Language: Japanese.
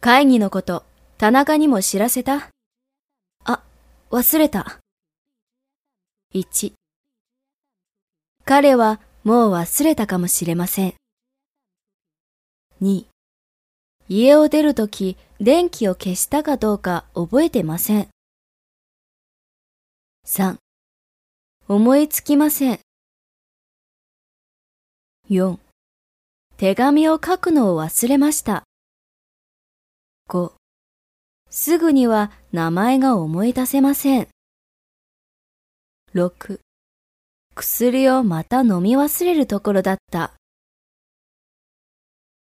会議のこと、田中にも知らせた？あ、忘れた。1彼はもう忘れたかもしれません。2家を出るとき電気を消したかどうか覚えてません。3思いつきません。4手紙を書くのを忘れました。5すぐには名前が思い出せません。6薬をまた飲み忘れるところだった。